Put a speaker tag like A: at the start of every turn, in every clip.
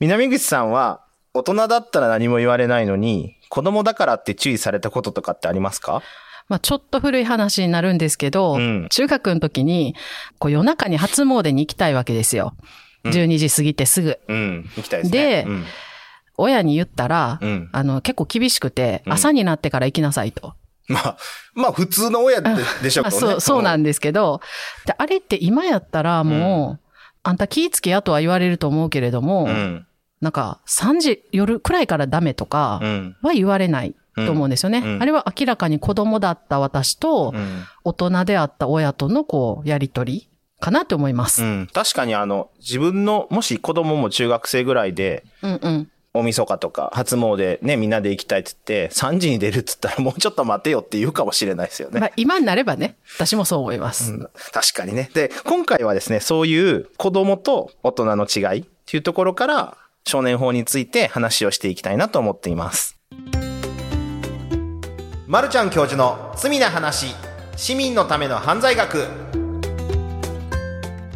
A: 南口さんは、大人だったら何も言われないのに、子供だからって注意されたこととかってありますか？
B: まあ、ちょっと古い話になるんですけど、
A: うん
B: 中学の時に、こう夜中に初詣に行きたいわけですよ。12時過ぎてすぐ。
A: うん。行きたいですね。
B: で
A: うん。
B: 親に言ったら、
A: うん
B: あの、結構厳しくて、
A: うん
B: 朝になってから行きなさいと。
A: まあ、まあ普通の親ででしょう
B: あ
A: けどね。
B: そう、そうなんですけど、で、あれって今やったらもう、あんた気ぃつけやとは言われると思うけれども、
A: うん。
B: なんか3時、夜くらいからダメとか
A: うん。
B: は言われないと思うんですよね。
A: うん
B: あれは明らかに子供だった私と
A: うん。
B: 大人であった親とのこう、やりとりかなって思います。
A: うん。確かにあの、自分の、もし子供も中学生ぐらいで、
B: うんうん。
A: 大晦日とか初詣ね、みんなで行きたいって言って、3時に出るって言ったらもうちょっと待てよって言うかもしれないですよね。
B: まあ今になればね、私もそう思います。
A: うん確かにね。で、今回はですね、そういう子供と大人の違いっていうところから、少年法について話をしていきたいなと思っています。まるちゃん教授の罪な話、市民のための犯罪学。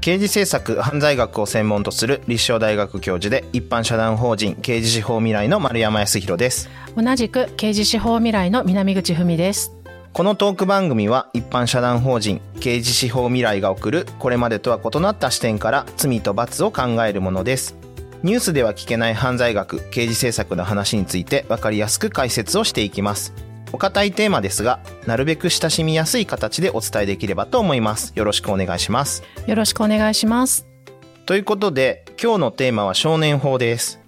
A: 刑事政策犯罪学を専門とする立正大学教授で一般社団法人刑事司法未来の丸山康弘です。
B: 同じく刑事司法未来の南口文です。
A: このトーク番組は一般社団法人刑事司法未来が送るこれまでとは異なった視点から罪と罰を考えるものです。ニュースでは聞けない犯罪学、刑事政策の話について分かりやすく解説をしていきます。お堅いテーマですが、なるべく親しみやすい形でお伝えできればと思います。よろしくお願いします。
B: よろしくお願いします。
A: ということで、今日のテーマは少年法です。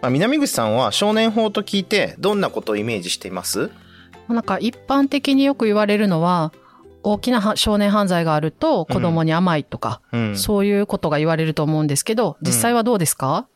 A: まあ南口さんは少年法と聞いてどんなことをイメージしています？
B: なんか一般的によく言われるのは、大きなは少年犯罪があると子供に甘いとか、
A: うん。
B: そういうことが言われると思うんですけど、実際はどうですか、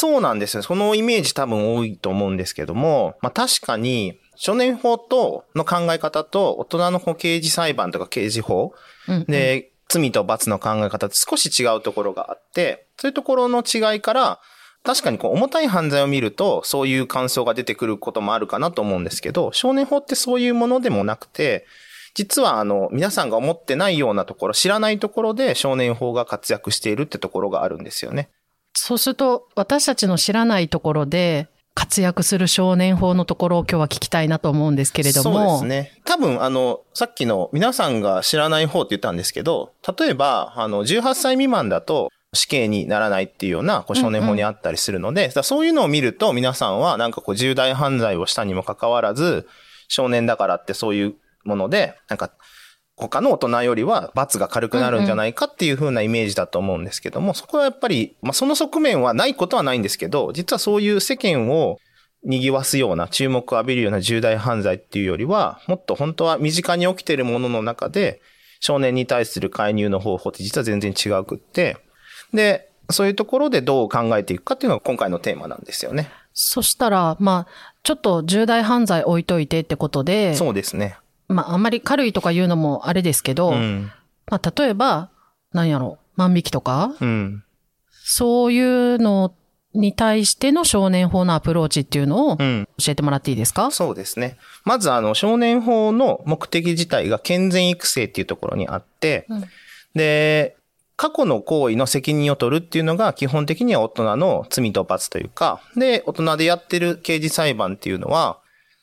A: そうなんですよ。そのイメージ多分多いと思うんですけども、まあ確かに、少年法との考え方と大人の刑事裁判とか刑事法
B: うんうん、
A: で、罪と罰の考え方って少し違うところがあって、そういうところの違いから、確かにこう重たい犯罪を見ると、そういう感想が出てくることもあるかなと思うんですけど、少年法ってそういうものでもなくて、実はあの、皆さんが思ってないようなところ、知らないところで少年法が活躍しているってところがあるんですよね。
B: そうすると、私たちの知らないところで活躍する少年法のところを今日は聞きたいなと思うんですけれども。
A: そうですね。多分、あの、さっきの皆さんが知らない方って言ったんですけど、例えば、あの、18歳未満だと死刑にならないっていうようなこう少年法にあったりするので、だからそういうのを見ると皆さんはなんかこう重大犯罪をしたにもかかわらず、少年だからってそういうもので、なんか、他の大人よりは罰が軽くなるんじゃないかっていう風なイメージだと思うんですけども、そこはやっぱり、まあその側面はないことはないんですけど、実はそういう世間を賑わすような、注目を浴びるような重大犯罪っていうよりは、もっと本当は身近に起きているものの中で、少年に対する介入の方法って実は全然違うくって、で、そういうところでどう考えていくかっていうのが今回のテーマなんですよね。
B: そしたら、まあ、ちょっと重大犯罪置いといてってことで、
A: そうですね。
B: まあ、あんまり軽いとか言うのもあれですけど、
A: うん。
B: まあ、例えば、何やろ、万引きとか、
A: うん。
B: そういうのに対しての少年法のアプローチっていうのを教
A: うん。
B: えてもらっていいですか、
A: そうですね。まずあの、少年法の目的自体が健全育成っていうところにあって、
B: うん
A: で、過去の行為の責任を取るっていうのが基本的には大人の罪と罰というか、で、大人でやってる刑事裁判っていうのは、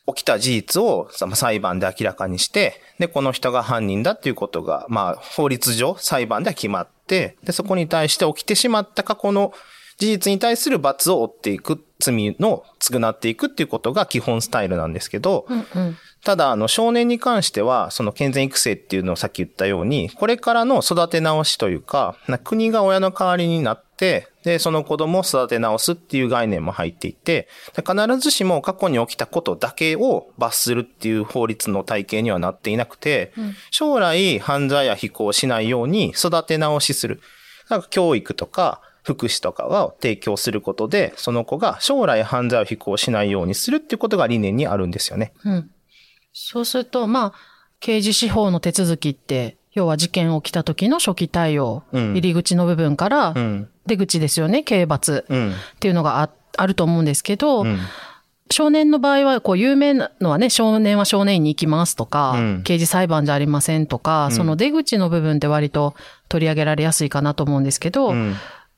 A: 起きた事実を裁判で明らかにして、で、この人が犯人だっていうことが、まあ、法律上裁判では決まって、で、そこに対して起きてしまった過去の事実に対する罰を負っていく、罪の償っていくっていうことが基本スタイルなんですけど、
B: うんうん。
A: ただ、あの、少年に関しては、その健全育成っていうのをさっき言ったように、これからの育て直しというか、な国が親の代わりになって、で、その子供を育て直すっていう概念も入っていて、で必ずしも過去に起きたことだけを罰するっていう法律の体系にはなっていなくて、将来犯罪や非行をしないように育て直しする。なんか教育とか、福祉とかを提供することで、その子が将来犯罪を非行しないようにするっていうことが理念にあるんですよね。
B: うん。そうすると、まあ、刑事司法の手続きって、要は事件起きた時の初期対応、
A: うん
B: 入り口の部分から
A: うん。
B: 出口ですよね、刑罰
A: うん。
B: っていうのがああると思うんですけど、
A: うん。
B: 少年の場合は、こう、有名なのはね、少年は少年院に行きますとか、
A: うん
B: 刑事裁判じゃありませんとか、
A: ん
B: その出口の部分って割と取り上げられやすいかなと思うんですけど、
A: うん。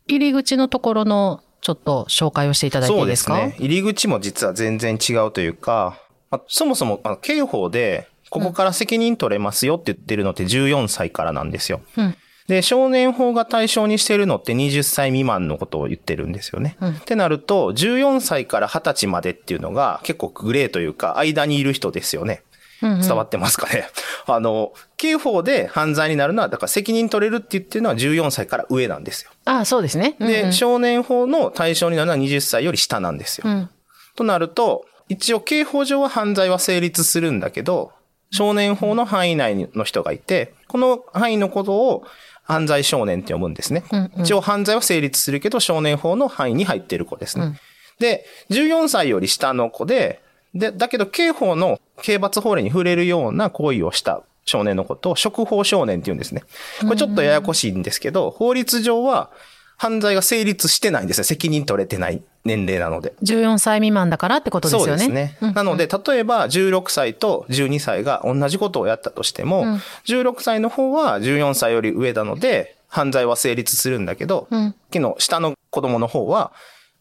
B: 入り口のところのちょっと紹介をしていただいていいですか？
A: そうですね。入り口も実は全然違うというか、まあ、そもそも、刑法で、ここから責任取れますよって言ってるのって14歳からなんですよ。
B: うん。
A: で、少年法が対象にしてるのって20歳未満のことを言ってるんですよね。
B: うん
A: ってなると、14歳から20歳までっていうのが結構グレーというか、間にいる人ですよね。
B: うんうん
A: 伝わってますかね。あの、刑法で犯罪になるのは、だから責任取れるって言ってるのは14歳から上なんですよ。
B: あそうですね。うん
A: で、
B: うん
A: 少年法の対象になるのは20歳より下なんですよ。
B: うん。
A: となると、一応刑法上は犯罪は成立するんだけど、少年法の範囲内の人がいて、この範囲のことを犯罪少年って呼ぶんですね。
B: うんうん
A: 一応犯罪は成立するけど、少年法の範囲に入っている子ですね。
B: うん
A: で、14歳より下の子で、で、だけど刑法の刑罰法令に触れるような行為をした少年のことを職法少年って言うんですね。これちょっとややこしいんですけど、法律上は犯罪が成立してないんですね。責任取れてない年齢なので。
B: 14歳未満だからってことですよね。
A: そうですね。
B: うん
A: なので、例えば16歳と12歳が同じことをやったとしても、
B: うん
A: 16歳の方は14歳より上なので、犯罪は成立するんだけど、
B: うん
A: 昨日下の子供の方は、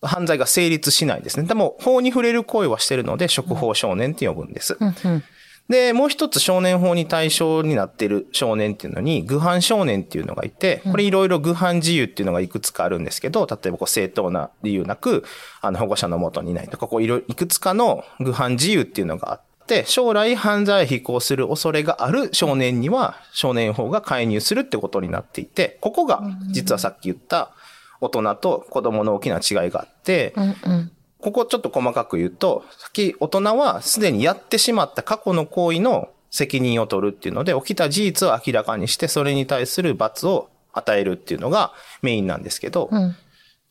A: 犯罪が成立しないですね。でも、法に触れる行為はしてるので、職法少年って呼ぶんです。
B: うんうん
A: で、もう一つ少年法に対象になっている少年っていうのに、具犯少年っていうのがいて、これいろいろ具犯自由っていうのがいくつかあるんですけど、例えばこう正当な理由なく、あの保護者のもとにいないとか、こういろいくつかの具犯自由っていうのがあって、将来犯罪を非行する恐れがある少年には、少年法が介入するってことになっていて、ここが実はさっき言った大人と子供の大きな違いがあって、
B: うんうん
A: ここちょっと細かく言うと、さっき大人はすでにやってしまった過去の行為の責任を取るっていうので、起きた事実を明らかにして、それに対する罰を与えるっていうのがメインなんですけど、
B: うん。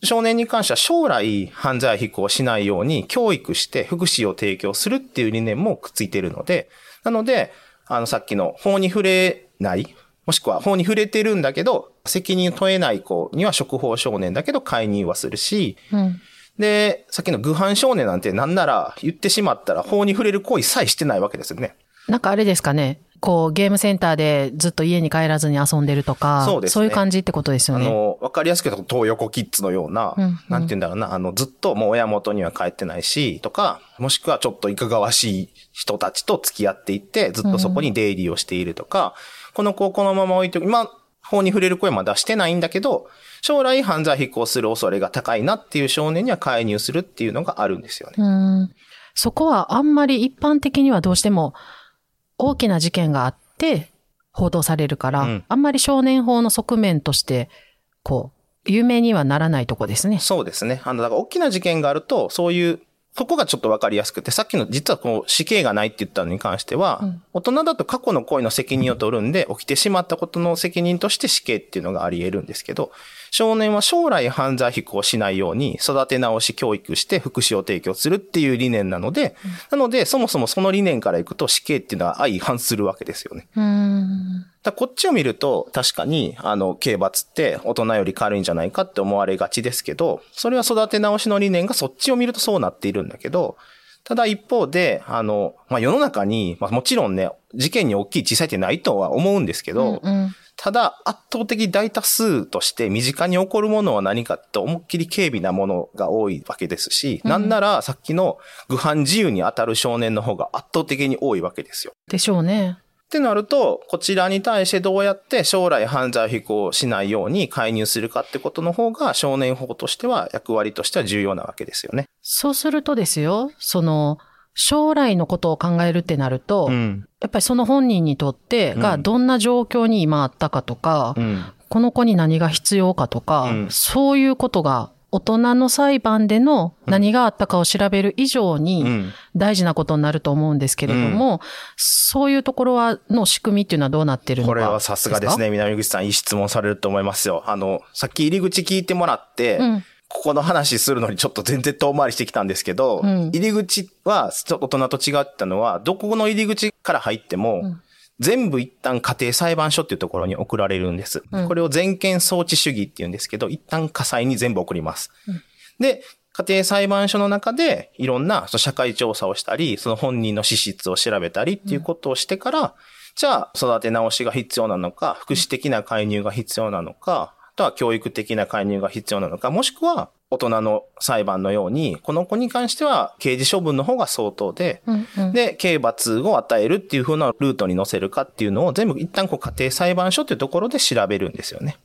A: 少年に関しては将来犯罪非行しないように教育して福祉を提供するっていう理念もくっついているので、なので、あのさっきの法に触れない、もしくは法に触れてるんだけど、責任を問えない子には職法少年だけど介入はするし、
B: うん
A: で、さっきの具犯少年なんてなんなら言ってしまったら法に触れる行為さえしてないわけですよね。
B: なんかあれですかね。こう、ゲームセンターでずっと家に帰らずに遊んでるとか、
A: そうですね
B: いう感じってことですよね。
A: あの、わかりやすく言うと、東横キッズのような、
B: うんうん
A: なんて言うんだろうな、あの、ずっともう親元には帰ってないし、とか、もしくはちょっといかがわしい人たちと付き合っていって、ずっとそこに出入りをしているとか、この子をこのまま置いておく、今、法に触れる声はまだしてないんだけど、将来犯罪非行する恐れが高いなっていう少年には介入するっていうのがあるんですよね。
B: うんそこはあんまり一般的にはどうしても大きな事件があって報道されるから、
A: うん
B: あんまり少年法の側面として、こう、有名にはならないとこですね。
A: そうですね。あの、だから大きな事件があると、そういう、そこがちょっとわかりやすくて、さっきの実はこう死刑がないって言ったのに関しては、
B: うん。
A: 大人だと過去の行為の責任を取るんで、起きてしまったことの責任として死刑っていうのがあり得るんですけど、少年は将来犯罪非行しないように育て直し教育して福祉を提供するっていう理念なので、なのでそもそもその理念からいくと死刑っていうのは相反するわけですよね。
B: うん。
A: だこっちを見ると、確かに、あの、刑罰って大人より軽いんじゃないかって思われがちですけど、それは育て直しの理念がそっちを見るとそうなっているんだけど、ただ一方で、あの、まあ、世の中に、まあ、もちろんね、事件に大きい小さいってないとは思うんですけど、
B: うんうん
A: ただ圧倒的大多数として身近に起こるものは何かって思いっきり軽微なものが多いわけですし、なんならさっきの具犯自由に当たる少年の方が圧倒的に多いわけですよ。
B: でしょうね。
A: ってなると、こちらに対してどうやって将来犯罪非行しないように介入するかってことの方が少年法としては役割としては重要なわけですよね。
B: そうするとですよ、その、将来のことを考えるってなると、
A: ん。
B: やっぱりその本人にとってが
A: うん
B: どんな状況に今あったかとか、
A: うん。
B: この子に何が必要かとか、
A: うん
B: そういうことが大人の裁判での何があったかを調べる以上
A: う
B: に
A: ん。
B: 大事なことになると思うんですけれども、そういうところは、の仕組みっていうのはどうなってるのか？
A: これはさすがですね。南口さん、いい質問されると思いますよ。あの、さっき入り口聞いてもらって、
B: うん
A: ここの話するのにちょっと全然遠回りしてきたんですけど、
B: うん
A: 入り口はちょっと大人と違ったのは、どこの入り口から入っても、
B: うん
A: 全部一旦家庭裁判所っていうところに送られるんです。
B: うん
A: これを全権装置主義って言うんですけど、一旦火災に全部送ります。
B: うん
A: で、家庭裁判所の中でいろんな社会調査をしたり、その本人の資質を調べたりっていうことをしてから、じゃあ育て直しが必要なのか、福祉的な介入が必要なのか、とは教育的な介入が必要なのか、もしくは大人の裁判のように、この子に関しては刑事処分の方が相当で、
B: うんうん
A: で、刑罰を与えるっていう風なルートに乗せるかっていうのを全部一旦こう家庭裁判所っていうところで調べるんですよね。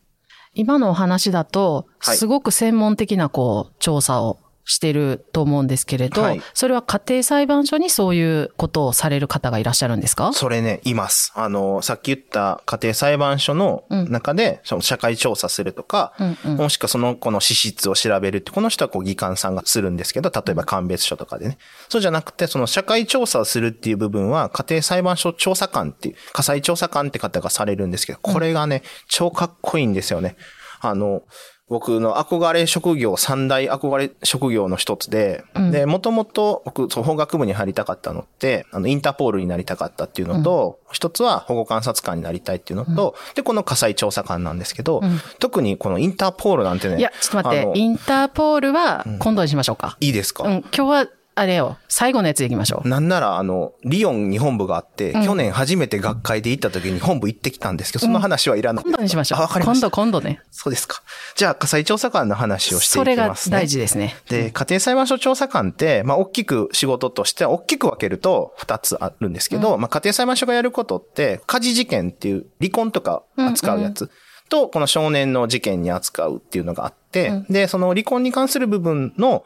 B: 今のお話だと、
A: はい
B: すごく専門的なこう、調査をしてると思うんですけれど、
A: はい
B: それは家庭裁判所にそういうことをされる方がいらっしゃるんですか？
A: それね、います。あの、さっき言った家庭裁判所の中で、その社会調査するとか、
B: うんうん
A: もしくはその子の資質を調べるって、この人はこう、議官さんがするんですけど、例えば鑑別所とかでね。そうじゃなくて、その社会調査をするっていう部分は、家庭裁判所調査官っていう、火災調査官って方がされるんですけど、これがね、超かっこいいんですよね。あの、僕の憧れ職業、三大憧れ職業の一つで、で、もともと僕、そう法学部に入りたかったのって、あの、インターポールになりたかったっていうのと、一つは保護観察官になりたいっていうのと、で、この火災調査官なんですけど、特にこのインターポールなんてね、
B: いや、ちょっと待って、インターポールは今度にしましょうか。
A: いいですか、
B: うん、今日は、あれよ、最後のやつでいきましょう。
A: なんなら、あの、リヨンに本部があって、去年初めて学会で行った時に本部行ってきたんですけど、その話はいらない。
B: 今度にしましょう。
A: あわかりました。
B: 今度、今度ね。
A: そうですか。じゃあ、火災調査官の話をしてい
B: それが
A: きますね。
B: 大事ですね。
A: で、家庭裁判所調査官って、まあ、大きく仕事としては、大きく分けると2つあるんですけど、まあ、家庭裁判所がやることって、家事事件っていう離婚とか扱うやつと、この少年の事件に扱うっていうのがあって、で、その離婚に関する部分の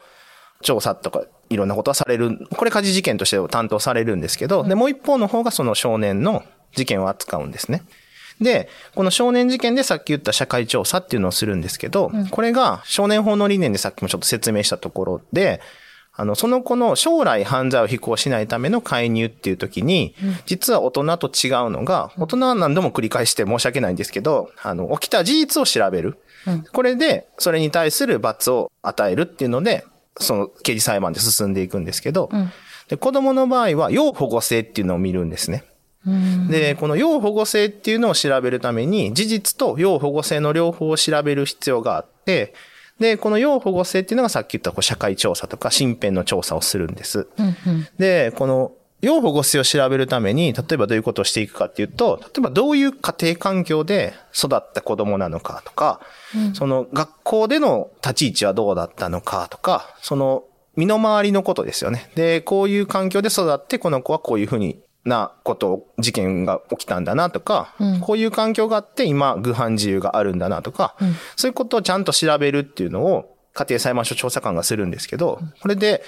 A: 調査とか、いろんなことはされる、これ家事事件として担当されるんですけど、で、もう一方の方がその少年の事件を扱うんですね。で、この少年事件でさっき言った社会調査っていうのをするんですけど、これが少年法の理念でさっきもちょっと説明したところで、あの、その子の将来犯罪を非行しないための介入っていう時に、実は大人と違うのが、大人は何度も繰り返して申し訳ないんですけど、あの、起きた事実を調べる。これで、それに対する罰を与えるっていうので、その刑事裁判で進んでいくんですけど、で子供の場合は、要保護性っていうのを見るんですね。で、この要保護性っていうのを調べるために、事実と要保護性の両方を調べる必要があって、で、この要保護性っていうのがさっき言ったこう社会調査とか身辺の調査をするんです。で、この要保護性を調べるために、例えばどういうことをしていくかっていうと、例えばどういう家庭環境で育った子供なのかとか、その学校での立ち位置はどうだったのかとか、その身の回りのことですよね。で、こういう環境で育って、この子はこういうふうになことを、事件が起きたんだなとか、こういう環境があって今、具犯自由があるんだなとか、そういうことをちゃんと調べるっていうのを、家庭裁判所調査官がするんですけど、これで、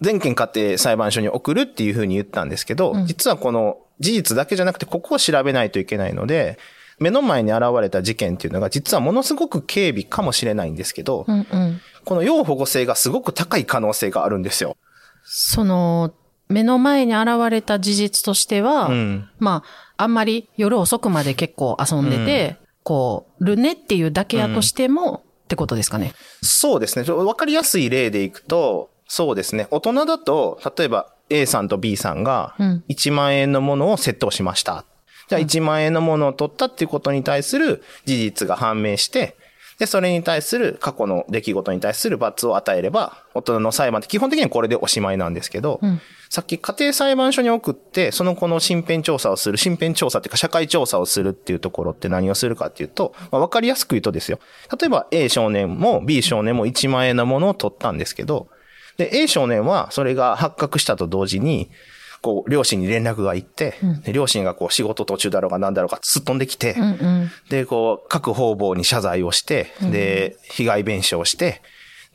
A: 全件家庭裁判所に送るっていうふうに言ったんですけど、実はこの事実だけじゃなくて、ここを調べないといけないので、目の前に現れた事件っていうのが、実はものすごく軽微かもしれないんですけど、
B: うんうん。
A: この要保護性がすごく高い可能性があるんですよ。
B: その、目の前に現れた事実としては、
A: うん。
B: まあ、あんまり夜遅くまで結構遊んでて、こう、るねっていうだけやとしても、ってことですかね。
A: そうですね。ちょわかりやすい例でいくと、そうですね。大人だと、例えば A さんと B さんが
B: うん
A: 1万円のものを窃盗しました。じゃあ1万円のものを取ったっていうことに対する事実が判明して、で、それに対する過去の出来事に対する罰を与えれば、大人の裁判って基本的にはこれでおしまいなんですけど、
B: ん
A: さっき家庭裁判所に送って、その子の身辺調査をする、身辺調査っていうか社会調査をするっていうところって何をするかっていうと、まあ、わかりやすく言うとですよ。例えば A 少年も B 少年も1万円のものを取ったんですけど、で、A 少年はそれが発覚したと同時に、こう、両親に連絡が行って、で両親がこう、仕事途中だろうが何だろうかすっ飛んできて、
B: うんうん。
A: で、こう、各方々に謝罪をして、で、被害弁償して、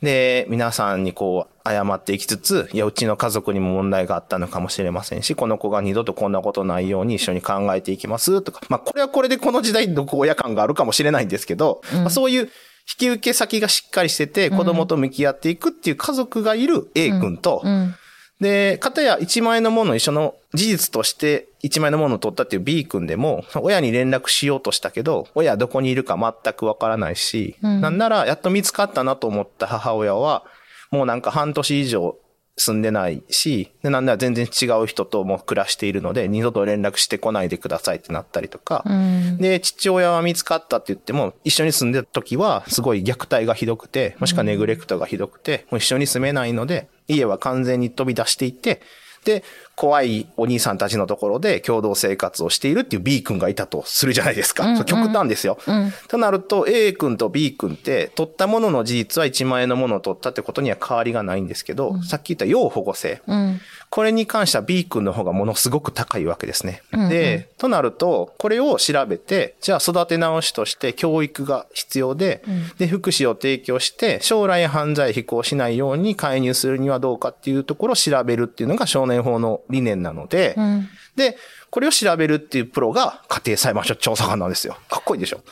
A: で、皆さんにこう、謝っていきつつ、いや、うちの家族にも問題があったのかもしれませんし、この子が二度とこんなことないように一緒に考えていきます、とか。まあ、これはこれでこの時代どこ親感があるかもしれないんですけど、まあ、そういう引き受け先がしっかりしてて、子供と向き合っていくっていう家族がいる A 君と、
B: うん。
A: で、かたや1万円のものを一緒の事実として1万円のものを取ったっていう B 君でも、親に連絡しようとしたけど、親どこにいるか全くわからないし、なんならやっと見つかったなと思った母親は、もうなんか半年以上住んでないし、でなんなら全然違う人とも暮らしているので、二度と連絡してこないでくださいってなったりとか、
B: うん。
A: で、父親は見つかったって言っても、一緒に住んでた時は、すごい虐待がひどくて、もしくはネグレクトがひどくて、もう一緒に住めないので、家は完全に飛び出していって、で、怖いお兄さんたちのところで共同生活をしているっていう B 君がいたとするじゃないですか。
B: うんうん
A: 極端ですよ。
B: うん。
A: となると A 君と B 君って取ったものの事実は1万円のものを取ったってことには変わりがないんですけど、さっき言った要保護性。
B: うん。
A: これに関しては B 君の方がものすごく高いわけですね。
B: うんうん
A: で、となると、これを調べて、じゃあ育て直しとして教育が必要で、で、福祉を提供して、将来犯罪非行しないように介入するにはどうかっていうところを調べるっていうのが少年法の理念なので、
B: うん。
A: で、これを調べるっていうプロが家庭裁判所調査官なんですよ。かっこいいでしょ？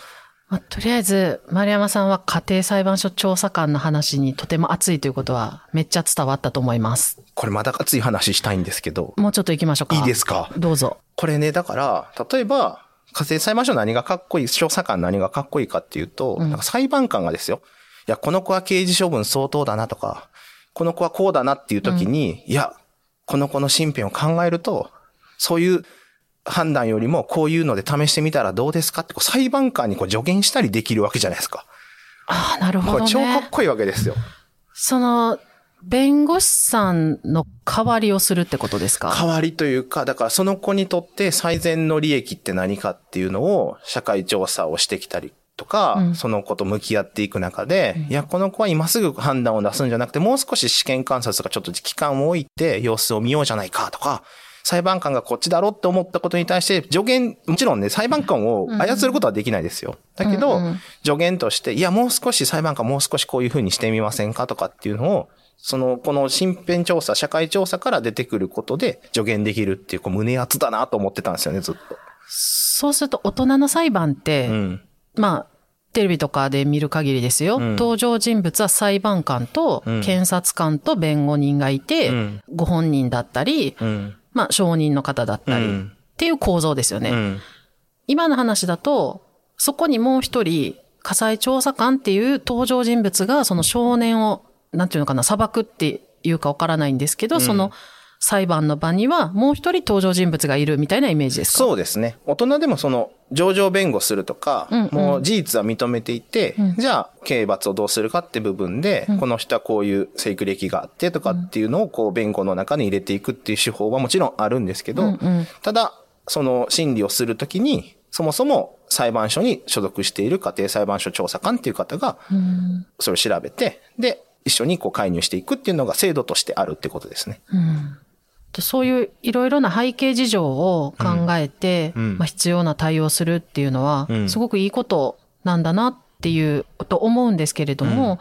B: まあ、とりあえず、丸山さんは家庭裁判所調査官の話にとても熱いということはめっちゃ伝わったと思います。
A: これまだ熱い話したいんですけど、
B: もうちょっと行きましょうか。
A: いいですか？
B: どうぞ。
A: これね、だから、例えば、家庭裁判所何がかっこいい、調査官何がかっこいいかっていうと、なんか裁判官がですよ、いや、この子は刑事処分相当だなとか、この子はこうだなっていう時に、いや、この子の身辺を考えると、そういう判断よりもこういうので試してみたらどうですかってこう裁判官にこう助言したりできるわけじゃないですか。
B: ああ、なるほど
A: これ超かっ
B: ね。
A: こいいわけですよ。
B: その、弁護士さんの代わりをするってことですか？
A: 代わりというか、だからその子にとって最善の利益って何かっていうのを社会調査をしてきたりとか、
B: うん
A: その子と向き合っていく中で、いや、この子は今すぐ判断を出すんじゃなくて、もう少し試験観察とかちょっと期間を置いて様子を見ようじゃないかとか、裁判官がこっちだろって思ったことに対して助言、もちろんね、裁判官を操ることはできないですよ。だけど、
B: うんうん
A: 助言として、いや、もう少し裁判官もう少しこういうふうにしてみませんかとかっていうのを、その、この身辺調査、社会調査から出てくることで助言できるっていう、こう胸熱だなと思ってたんですよね、ずっと。
B: そうすると大人の裁判って、
A: うん。
B: まあ、テレビとかで見る限りですよ。
A: うん
B: 登場人物は裁判官と
A: うん
B: 検察官と弁護人がいて、
A: うん
B: ご本人だったり、
A: うん。
B: まあ、証人の方だったり、っ
A: うん。
B: ていう構造ですよね。
A: うん。
B: 今の話だと、そこにもう一人、火災調査官っていう登場人物が、その少年を、なんていうのかな、裁くっていうかわからないんですけど、
A: ん
B: その裁判の場にはもう一人登場人物がいるみたいなイメージですか？
A: そうですね。大人でもその、上場弁護するとか、
B: うんうん。
A: もう事実は認めていて、
B: うん。
A: じゃあ、刑罰をどうするかって部分で、この人はこういう成育歴があってとかっていうのを、こう、弁護の中に入れていくっていう手法はもちろんあるんですけど、
B: うんうん。
A: ただ、その審理をするときに、そもそも裁判所に所属している家庭裁判所調査官っていう方が、
B: うん。
A: それを調べて、で、一緒にこう介入していくっていうのが制度としてあるってことですね。
B: うんでそういういろいろな背景事情を考えて、
A: うん。うん。
B: まあ、必要な対応するっていうのは、
A: うん。
B: すごくいいことなんだなっていうと思うんですけれども、
A: うん。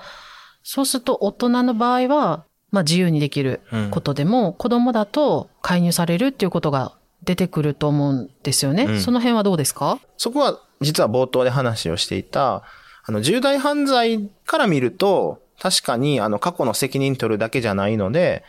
B: そうすると大人の場合は、まあ、自由にできることでも、子供だと介入されるっていうことが出てくると思うんですよね。
A: うん。
B: その辺はどうですか？
A: そこは実は冒頭で話をしていた、あの、重大犯罪から見ると、確かにあの、過去の責任取るだけじゃないので、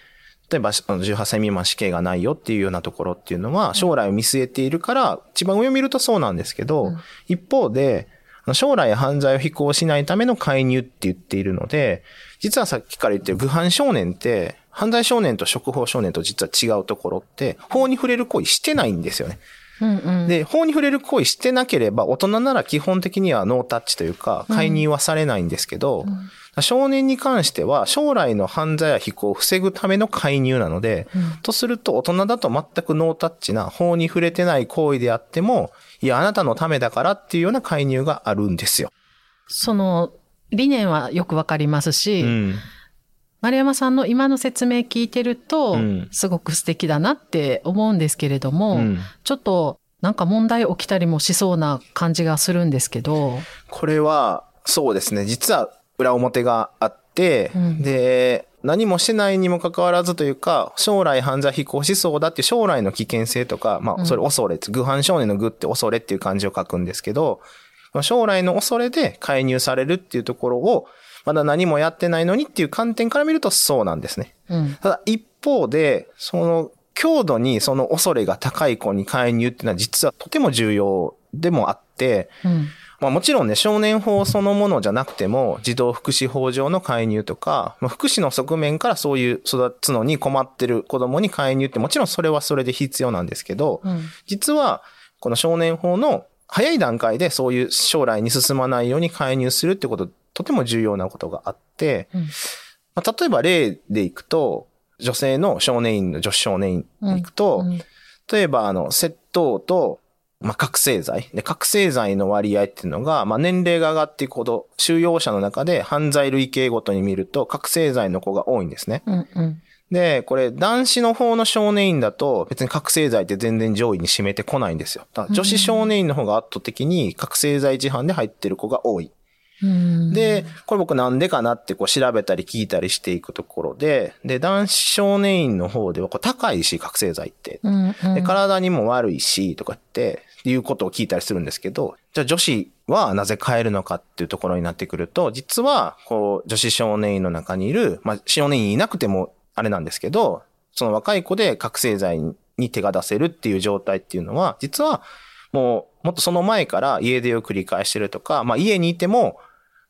A: 例えば、あの18歳未満死刑がないよっていうようなところっていうのは、将来を見据えているから、一番上を見るとそうなんですけど、一方で、将来犯罪を非行しないための介入って言っているので、実はさっきから言ってる愚犯少年って、犯罪少年と触法少年と実は違うところって、法に触れる行為してないんですよね。
B: うんうん。
A: で、法に触れる行為してなければ、大人なら基本的にはノータッチというか、介入はされないんですけど、少年に関しては、将来の犯罪や非行を防ぐための介入なので、とすると大人だと全くノータッチな、法に触れてない行為であっても、いや、あなたのためだからっていうような介入があるんですよ。
B: その理念はよくわかりますし、
A: うん。
B: 丸山さんの今の説明聞いてると、
A: うん
B: すごく素敵だなって思うんですけれども、
A: うん
B: ちょっとなんか問題起きたりもしそうな感じがするんですけど、
A: これは、そうですね。実は裏表があって、
B: うん。
A: で、何もしてないにもかかわらずというか、将来犯罪非行しそうだって将来の危険性とか、まあ、それ恐れ、愚犯少年の愚って恐れっていう漢字を書くんですけど、将来の恐れで介入されるっていうところを、まだ何もやってないのにっていう観点から見るとそうなんですね。
B: うん、
A: ただ一方で、その強度にその恐れが高い子に介入っていうのは実はとても重要でもあって、
B: うん、
A: まあもちろんね、少年法そのものじゃなくても、児童福祉法上の介入とか、まあ、福祉の側面からそういう育つのに困ってる子供に介入ってもちろんそれはそれで必要なんですけど、
B: うん、実
A: 実はこの少年法の早い段階でそういう将来に進まないように介入するってこと、とても重要なことがあって、
B: うん。
A: まあ、例えば例でいくと、女性の少年院の女子少年院に行くと、
B: うん。
A: 例えばあの、窃盗と、まあ、覚醒剤。で、覚醒剤の割合っていうのが、まあ、年齢が上がっていくほど、収容者の中で犯罪類型ごとに見ると、覚醒剤の子が多いんですね。
B: うんうん
A: で、これ、男子の方の少年院だと、別に覚醒剤って全然上位に占めてこないんですよ。女子少年院の方が圧倒的に覚醒剤自販で入ってる子が多い。
B: うん
A: で、これ僕なんでかなってこう調べたり聞いたりしていくところで、で、男子少年院の方ではこう高いし、覚醒剤って。
B: うんうん。
A: で、体にも悪いし、とかって、いうことを聞いたりするんですけど、じゃあ女子はなぜ変えるのかっていうところになってくると、実は、こう、女子少年院の中にいる、まあ、少年院いなくてもあれなんですけど、その若い子で覚醒剤に手が出せるっていう状態っていうのは、実は、もう、もっとその前から家出を繰り返してるとか、まあ、家にいても、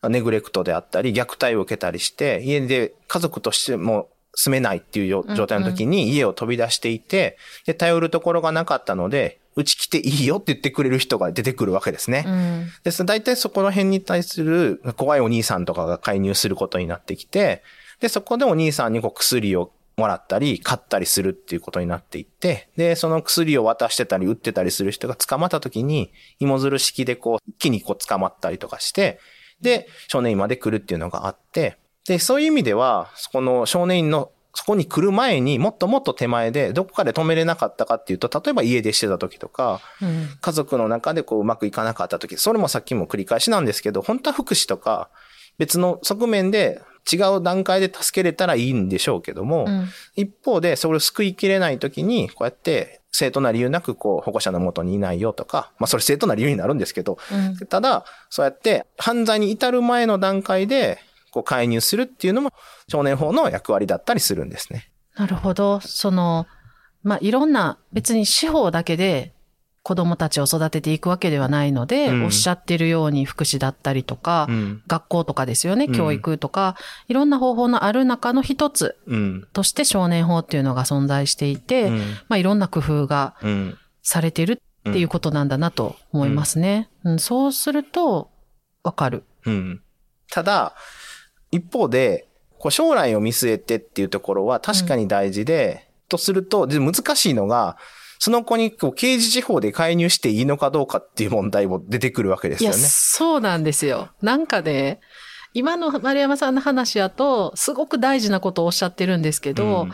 A: ネグレクトであったり、虐待を受けたりして、家で家族としても住めないっていうよ状態の時に家を飛び出していて、で、頼るところがなかったので、うち来ていいよって言ってくれる人が出てくるわけですね。
B: うん
A: です。大体そこら辺に対する怖いお兄さんとかが介入することになってきて、で、そこでお兄さんにこう薬をもらったり、買ったりするっていうことになっていって、で、その薬を渡してたり、売ってたりする人が捕まった時に、芋づる式でこう、一気にこう捕まったりとかして、で、少年院まで来るっていうのがあって、で、そういう意味では、そこの少年院の、そこに来る前にもっともっと手前で、どこかで止めれなかったかっていうと、例えば家出してた時とか、
B: うん。
A: 家族の中でこううまくいかなかった時、それもさっきも繰り返しなんですけど、本当は福祉とか別の側面で違う段階で助けれたらいいんでしょうけども、
B: うん。
A: 一方でそれを救いきれない時に、こうやって正当な理由なくこう保護者のもとにいないよとか、まあそれ正当な理由になるんですけど、
B: うん。
A: ただ、そうやって犯罪に至る前の段階でこう介入するっていうのも少年法の役割だったりするんですね。
B: なるほど。その、まあ、いろんな、別に司法だけで子供たちを育てていくわけではないので、
A: うん
B: おっしゃってるように福祉だったりとか、
A: うん。
B: 学校とかですよね、
A: うん
B: 教育とか、いろんな方法のある中の一つ
A: うん。
B: として少年法っていうのが存在していて、
A: うん。
B: まあ、いろんな工夫が
A: うん。
B: されてるっていうことなんだなと思いますね。うんそうすると、わかる。
A: うん。ただ、一方で、こう将来を見据えてっていうところは確かに大事で、とすると、で難しいのが、その子にこう刑事司法で介入していいのかどうかっていう問題も出てくるわけです
B: いや、
A: よね。
B: そうなんですよ。なんかね、今の丸山さんの話やと、すごく大事なことをおっしゃってるんですけど、
A: うん。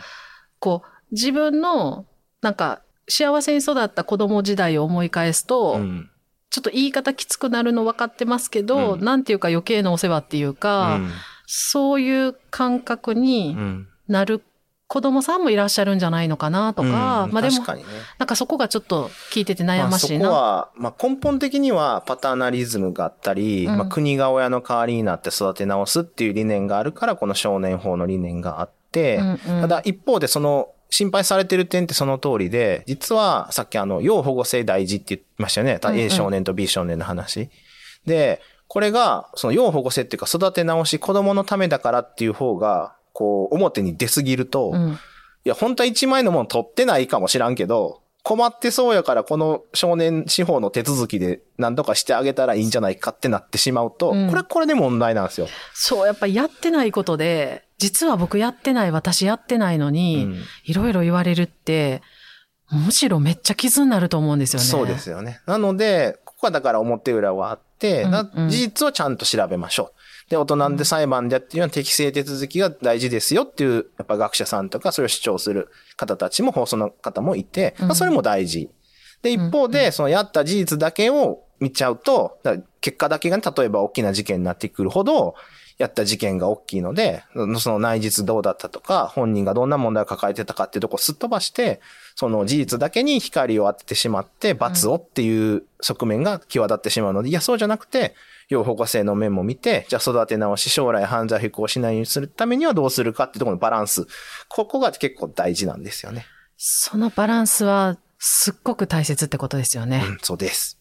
B: こう、自分の、なんか、幸せに育った子供時代を思い返すと、
A: うん。
B: ちょっと言い方きつくなるの分かってますけど、
A: うん。
B: なんていうか余計なお世話っていうか、そういう感覚
A: う
B: に
A: ん
B: なる子供さんもいらっしゃるんじゃないのかなとか、
A: うん
B: まあでも
A: ね。
B: なんかそこがちょっと聞いてて悩ましいな。
A: まあ、そこは、まあ、根本的にはパターナリズムがあったり、
B: うん
A: まあ、国が親の代わりになって育て直すっていう理念があるから、この少年法の理念があって、
B: うんうん
A: ただ一方でその心配されてる点ってその通りで、実はさっきあの、要保護性大事って言ってましたよね。
B: うんうん
A: A 少年と B 少年の話。で、これが、その要保護性っていうか育て直し子供のためだからっていう方が、こう、表に出すぎると、い
B: うん
A: や、本当は1枚のもの取ってないかもしらんけど、困ってそうやからこの少年司法の手続きで何とかしてあげたらいいんじゃないかってなってしまうと、
B: うん
A: これはこれで問題なんですよ。
B: そう、やっぱやってないことで、実は僕やってない、私やってないの
A: う
B: に、
A: ん
B: いろいろ言われるって、むしろめっちゃ傷になると思うんですよね。
A: そうですよね。なので、ここはだから表裏はあ
B: うん
A: な
B: うん
A: 事実をちゃんと調べましょう。で、大人で裁判でやってるような適正手続きが大事ですよっていう、やっぱ学者さんとかそれを主張する方たちも放送の方もいて、まあ、それも大事。で、一方で、そのやった事実だけを見ちゃうと、結果だけがね、例えば大きな事件になってくるほど、やった事件が大きいので、その内実どうだったとか、本人がどんな問題を抱えてたかっていうとこをすっ飛ばして、その事実だけに光を当ててしまって、罰をっていう側面が際立ってしまうので、いや、そうじゃなくて、要保護性の面も見て、じゃあ育て直し、将来犯罪不行しないようにするためにはどうするかっていうところのバランス。ここが結構大事なんですよね。
B: そのバランスは、すっごく大切ってことですよね。
A: うん、そうです。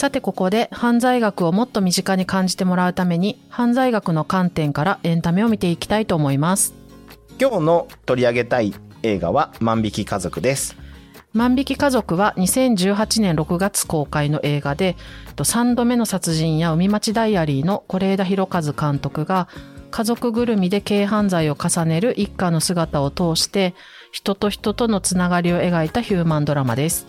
B: さてここで犯罪学をもっと身近に感じてもらうために犯罪学の観点からエンタメを見ていきたいと思います。
A: 今日の取り上げたい映画は万引き家族です。
B: 万引き家族は2018年6月公開の映画で、3度目の殺人や海町ダイアリーの是枝裕和監督が家族ぐるみで軽犯罪を重ねる一家の姿を通して人と人とのつながりを描いたヒューマンドラマです。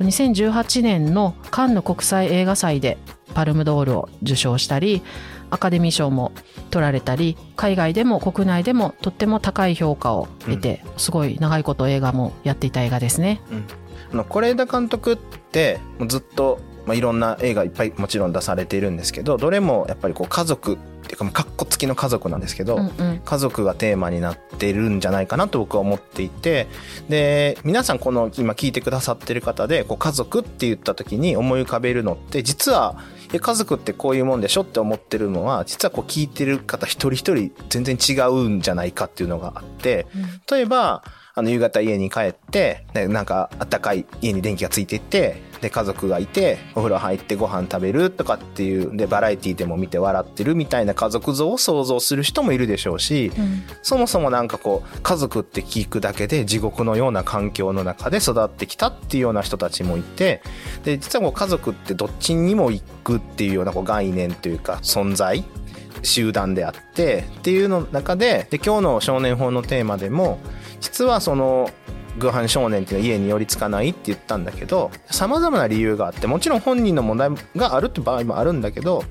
B: 2018年のカンヌ国際映画祭でパルムドールを受賞したり、アカデミー賞も取られたり、海外でも国内でもとっても高い評価を得て、すごい長いこと映画もやっていた映画ですね。
A: うん、あの是枝監督ってずっとまあ、いろんな映画いっぱいもちろん出されているんですけどどれもやっぱりこう家族っていうかかっこつきの家族なんですけど、うんうん、家族がテーマになってるんじゃないかなと僕は思っていてで皆さんこの今聞いてくださってる方でこう家族って言った時に思い浮かべるのって実は家族ってこういうもんでしょって思ってるのは実はこう聞いてる方一人一人全然違うんじゃないかっていうのがあって、うん、例えばあの夕方家に帰ってなんかあったかい家に電気がついていってで家族がいてお風呂入ってご飯食べるとかっていうでバラエティでも見て笑ってるみたいな家族像を想像する人もいるでしょうし、うん、そもそもなんかこう家族って聞くだけで地獄のような環境の中で育ってきたっていうような人たちもいてで実はこう家族ってどっちにも行くっていうようなこう概念というか存在集団であってっていうの中でで今日の少年法のテーマでも実はその偶犯少年っていうのは家に寄りつかないって言ったんだけど様々な理由があってもちろん本人の問題があるって場合もあるんだけど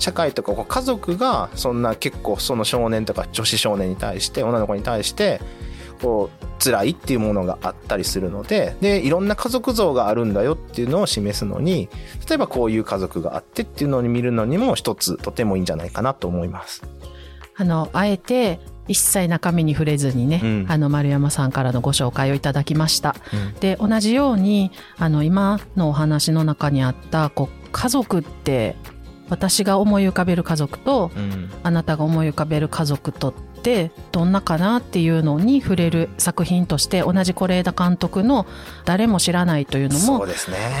A: 社会とか家族がそんな結構その少年とか女子少年に対して女の子に対してこう辛いっていうものがあったりするのででいろんな家族像があるんだよっていうのを示すのに例えばこういう家族があってっていうのを見るのにも一つとてもいいんじゃないかなと思います。
B: あのあえて一切中身に触れずにね、うん、あの丸山さんからのご紹介をいただきました。うん、で同じようにあの今のお話の中にあったこう家族って私が思い浮かべる家族と、うん、あなたが思い浮かべる家族とってどんなかなっていうのに触れる作品として同じ是枝監督の「誰も知らない」というのも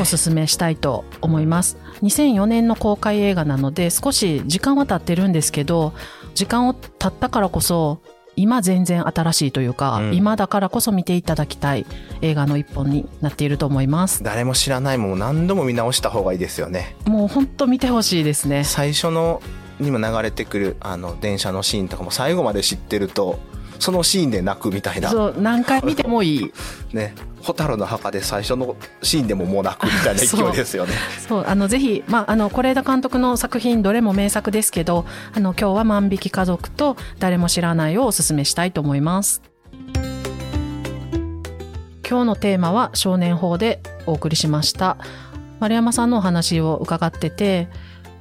B: おすすめしたいと思います。2004年の公開映画なので少し時間は経ってるんですけど時間を経ったからこそ今全然新しいというか、うん、今だからこそ見ていただきたい映画の一本になっていると思います。
A: 誰も知らないもん何度も見直した方がいいですよね。
B: もう本当見てほしいですね。
A: 最初のにも流れてくるあの電車のシーンとかも最後まで知ってるとそのシーンで泣くみたいな。
B: そう何回見てもいい。
A: ね。蛍の墓で最初のシーンでももう泣くみたいな勢いですよね。
B: そうあのぜひまああの是枝監督の作品どれも名作ですけどあの今日は万引き家族と誰も知らないをおすすめしたいと思います。今日のテーマは少年法でお送りしました。丸山さんのお話を伺ってて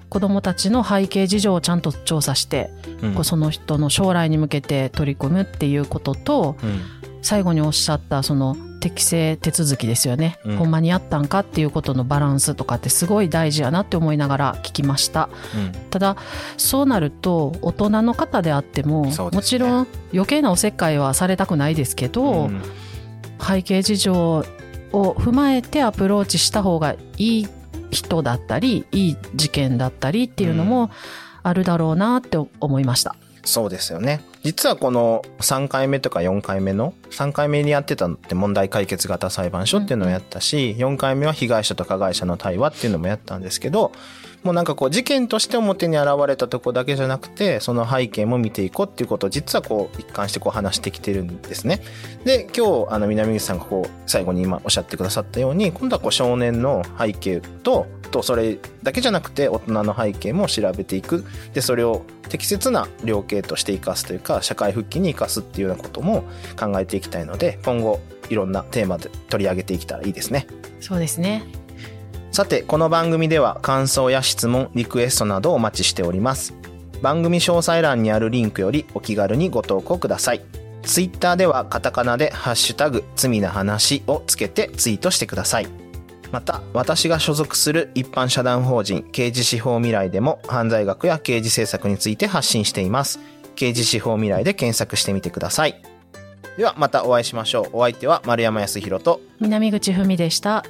B: 子どもたちの背景事情をちゃんと調査して、うん、その人の将来に向けて取り組むっていうことと、うん、最後におっしゃったその適正手続きですよね、うん、ほんまにあったんかっていうことのバランスとかってすごい大事やなって思いながら聞きました、ただそうなると大人の方であっても、ね、もちろん余計なおせっかいはされたくないですけど、背景事情を踏まえてアプローチした方がいい人だったりいい事件だったりっていうのもあるだろうなって思いました。
A: そうですよね。実はこの3回目とか4回目の、3回目にやってたのって問題解決型裁判所っていうのをやったし、4回目は被害者と加害者の対話っていうのもやったんですけど、もうなんかこう事件として表に現れたとこだけじゃなくてその背景も見ていこうっていうことを実はこう一貫してこう話してきてるんですね。で今日あの南口さんがこう最後に今おっしゃってくださったように今度はこう少年の背景ととそれだけじゃなくて大人の背景も調べていくでそれを適切な量刑として生かすというか社会復帰に生かすっていうようなことも考えていきたいので今後いろんなテーマで取り上げていけたらいいですね。
B: そうですね
A: さて、この番組では感想や質問、リクエストなどお待ちしております。番組詳細欄にあるリンクよりお気軽にご投稿ください。ツイッターではカタカナでハッシュタグ罪な話をつけてツイートしてください。また、私が所属する一般社団法人刑事司法未来でも犯罪学や刑事政策について発信しています。刑事司法未来で検索してみてください。ではまたお会いしましょう。お相手は丸山康弘と
B: 南口文でした。